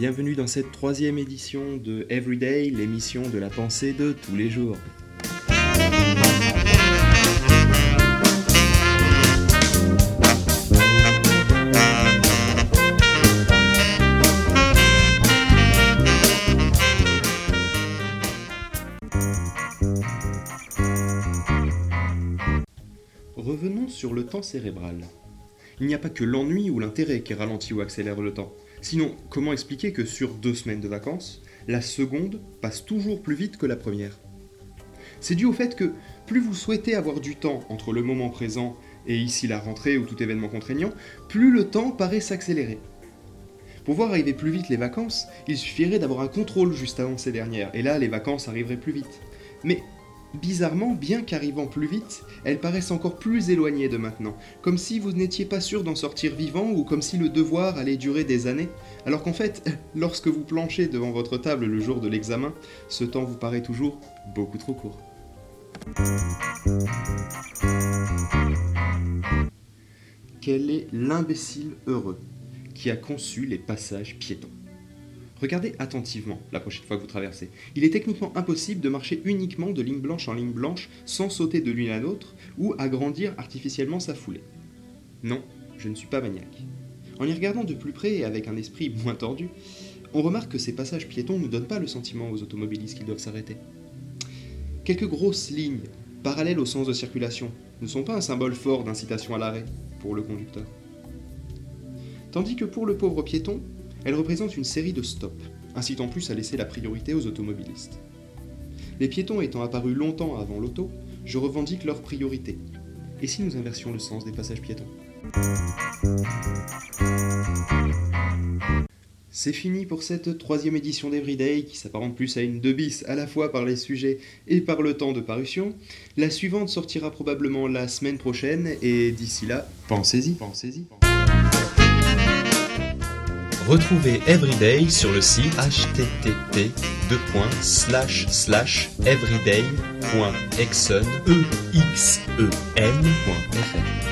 Bienvenue dans cette troisième édition de Everyday, l'émission de la pensée de tous les jours. Revenons sur le temps cérébral. Il n'y a pas que l'ennui ou l'intérêt qui ralentit ou accélère le temps. Sinon, comment expliquer que sur deux semaines de vacances, la seconde passe toujours plus vite que la première? C'est dû au fait que plus vous souhaitez avoir du temps entre le moment présent et ici la rentrée ou tout événement contraignant, plus le temps paraît s'accélérer. Pour voir arriver plus vite les vacances, il suffirait d'avoir un contrôle juste avant ces dernières, et là les vacances arriveraient plus vite. Mais Bizarrement, bien qu'arrivant plus vite, elles paraissent encore plus éloignées de maintenant, comme si vous n'étiez pas sûr d'en sortir vivant ou comme si le devoir allait durer des années, alors qu'en fait, lorsque vous planchez devant votre table le jour de l'examen, ce temps vous paraît toujours beaucoup trop court. Quel est l'imbécile heureux qui a conçu les passages piétons? Regardez attentivement la prochaine fois que vous traversez. Il est techniquement impossible de marcher uniquement de ligne blanche en ligne blanche sans sauter de l'une à l'autre ou agrandir artificiellement sa foulée. Non, je ne suis pas maniaque. En y regardant de plus près et avec un esprit moins tordu, on remarque que ces passages piétons ne donnent pas le sentiment aux automobilistes qu'ils doivent s'arrêter. Quelques grosses lignes, parallèles au sens de circulation, ne sont pas un symbole fort d'incitation à l'arrêt pour le conducteur. Tandis que pour le pauvre piéton, elle représente une série de stops, incitant plus à laisser la priorité aux automobilistes. Les piétons étant apparus longtemps avant l'auto, je revendique leur priorité. Et si nous inversions le sens des passages piétons? C'est fini pour cette troisième édition d'Everyday qui s'apparente plus à une 2 bis à la fois par les sujets et par le temps de parution. La suivante sortira probablement la semaine prochaine et d'ici là, pensez-y, pensez-y. Retrouvez Everyday sur le site http://everyday.exen.fr.